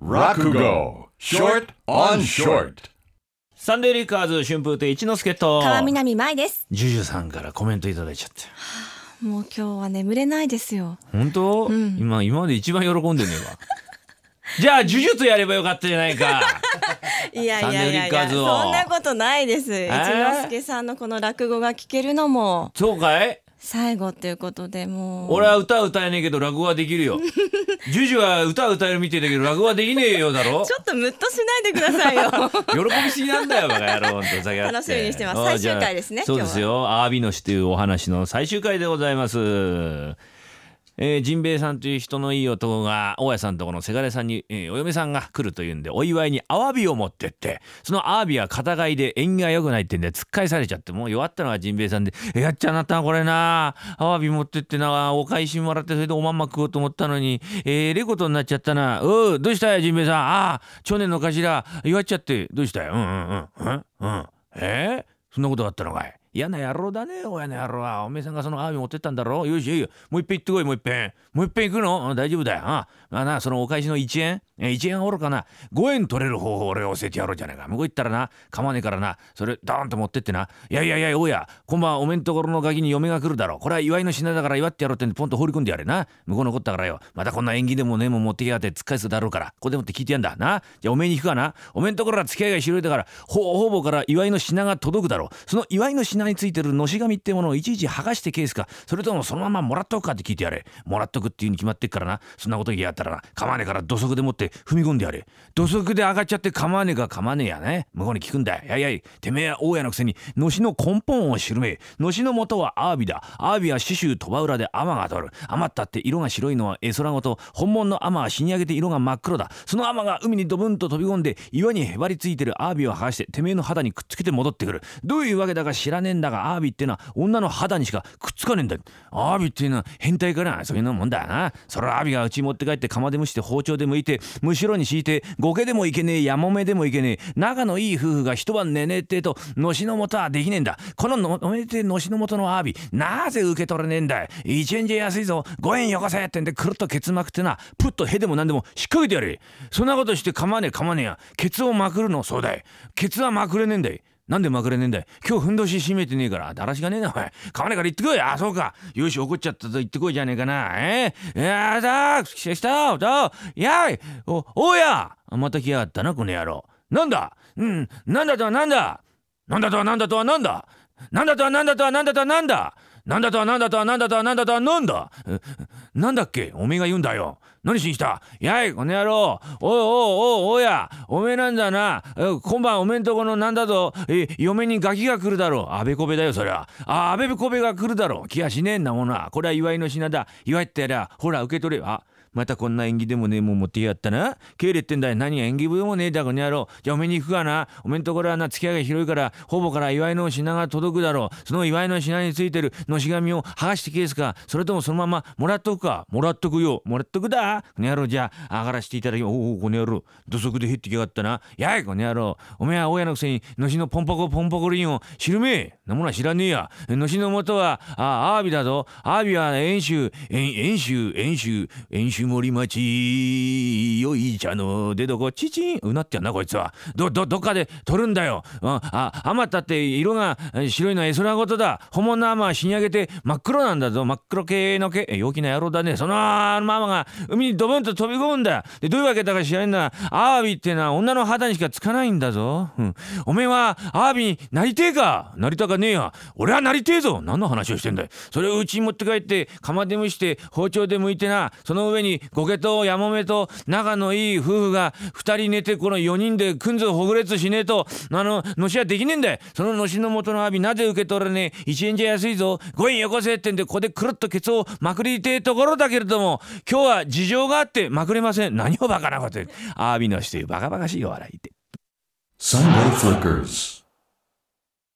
Rakugo. Short on Short. サンデーリッカーズ春風亭一之輔と川南舞です。ジュジュさんからコメントいただいちゃって。もう今日は眠れないですよ。本当、ん。今今まで一番喜んでんねえわじゃあ呪術やればよかったじゃないか。いやいやいやいやそんなことないです。一之輔さんのこの落語が聞けるのも。そうかい？最後っていうことでもう。俺は歌は歌えねえけど落語はできるよ。ジュジュは歌は歌えるみてえだけど落語はできねえよだろ。ちょっとムッとしないでくださいよ。喜びすぎなんだよバカ野郎楽しみにしてます。あ最終回ですねそうですよ。アワビの死というお話の最終回でございますえー、ジンベエさんという人のいい男が大家さんとこのせがれさんに、えーお嫁さんが来るというんでお祝いにアワビを持ってってそのアワビは片貝で縁起が良くないってんで突っ返されちゃってもう弱ったのがジンベエさんで「えやっちゃなったなこれな。アワビ持ってってなお返しもらってそれでおまんま食おうと思ったのにえー、れことになっちゃったな。うどうしたよジンベエさん。ああ去年の頭弱っちゃってどうしたよ。うんうんうんうんうん。えー、そんなことがあったのかい。嫌な野郎だね親の野郎は。おめえさんがそのアワビ持ってったんだろ？よしいいよもう一遍行ってこいもう一遍。もう一遍行くの？大丈夫だよ。あまあなそのお返しの1円？え1円おろかな。5円取れる方法を俺教えてやろうじゃないか。向こう行ったらなかまねえからな。それドーンと持ってってな。いやいやいや大家今晩おめんところのガキに嫁が来るだろこれは祝いの品だから祝ってやろうってんでポンと放り込んでやれな。向こう残ったからよ。またこんな縁起でもねえも持ってきやがって突っ返すだろうから。ここでもって聞いてやんだ。な？じゃあおめえに行くかな。おめんところは付き合いが広いだからほ方々から祝いの品が届くだろう。その祝いの品についてるのし紙ってものをいちいち剥がしてケースかそれともそのままもらっとくかって聞いてやれ。もらっとくっていうに決まってっからな。そんなこと言いやったらな構わねえから土足でもって踏み込んでやれ。土足で上がっちゃって構わねえか構わねえやね。向こうに聞くんだやいやいてめえは大家のくせにのしの根本を知るめえ。のしの元はアワビだ。アワビは刺繍鳥羽裏で雨が取る。雨ったって色が白いのは絵空ごと本物の雨は死に上げて色が真っ黒だ。その雨が海にドブンと飛び込んで岩にへばりついてるアワビを剥がしててめえの肌にくっつけて戻ってくる。どういうわけだか知らねえんだがアワビーってのは女の肌にしかくっつかねえんだ。アワビーっていうのは変態かな？そういうのもんだよな。それはアワビーがうち持って帰って釜で蒸して包丁で剥いてむしろに敷いてゴケでもいけねえやもめでもいけねえ仲のいい夫婦が一晩寝ねえってえとのしのもとはできねえんだ。こののおめでてのしのもとのアワビーなぜ受け取れねえんだ1円じゃ安いぞ。5円よこせってんでくるっとケツ巻くってなプッとへでもなんでも引っ掛けてやれ。そんなことして構わねえ構わねえやケツをまくるのそうだい。ケツはまくれねえんだい。なんでまくれねえんだい今日ふんどし閉めてねえから。だらしがねえなおい。買わねえから行ってこい。あそうか。よし怒っちゃった。ぞ行ってこいじゃねえかな。えー、やだした。どやい。おおやまた来やがったなこの野郎。なんだ？うん。なんだとはなんだ？なんだとはなんだとはなんだ？なんだとはなんだとはなんだとはなんだ？なんだとはなんだとはなんだとはなんだとはなんだ？なんだっけ？おめえが言うんだよ。何しに来た？やいこの野郎。おいおいおいおや。おめえなんだな？今晩おめえんとこのなんだぞ？え嫁にガキが来るだろう。あべこべだよそりゃ。ああべこべが来るだろう。気がしねえんなものは。これは祝いの品だ。祝いってやりゃほら受け取れあまたこんな縁起でもねえもん持ってやったな。経理ってんだよ。何が縁起でもねえだこの野郎。じゃあおめに行くかな。おめんところはな付き合いが広いからほぼから祝いの品が届くだろう。その祝いの品についてるのし紙を剥がしてケースか。それともそのままもらっとくか。もらっとくよ。もらっとくだ。この野郎じゃあ上がらしていただきおおこの野郎。土足で減ってきやがったな。やいこの野郎。おめえは親のくせにのしのポンポコポンポコリンを知るめえ。なものは知らねえや。のしの元はあアワビだぞ。アワビは遠州遠州遠州遠州森町よい茶の出どこチチンうなってやんなこいつは。どどどっかで取るんだよ。ああ余ったって色が白いのは絵空ごとだ。本物のアマは死に上げて真っ黒なんだぞ。真っ黒系の毛。え陽気な野郎だね。そのママが海にドボンと飛び込むんだ。でどういうわけだか知らんだ。アワビってのは女の肌にしかつかないんだぞ、うん、おめえはアワビになりてえか。なりたかねえや俺はなりてえぞ。何の話をしてんだい。それをうちに持って帰って釜で蒸して包丁で剥いてな。その上にゴケとヤモメと仲のいい夫婦が2人寝てこの4人でくんずほぐれつしねえとあののしはできねえんだよ。そののしの元のアビなぜ受け取れねえ？1円じゃ安いぞ。5円よこせってんでここでくるっとケツをまくりてえところだけれども今日は事情があってまくれません。何をバカなこと言う。アビのしというバカバカしいお笑いって。Sunday Flickers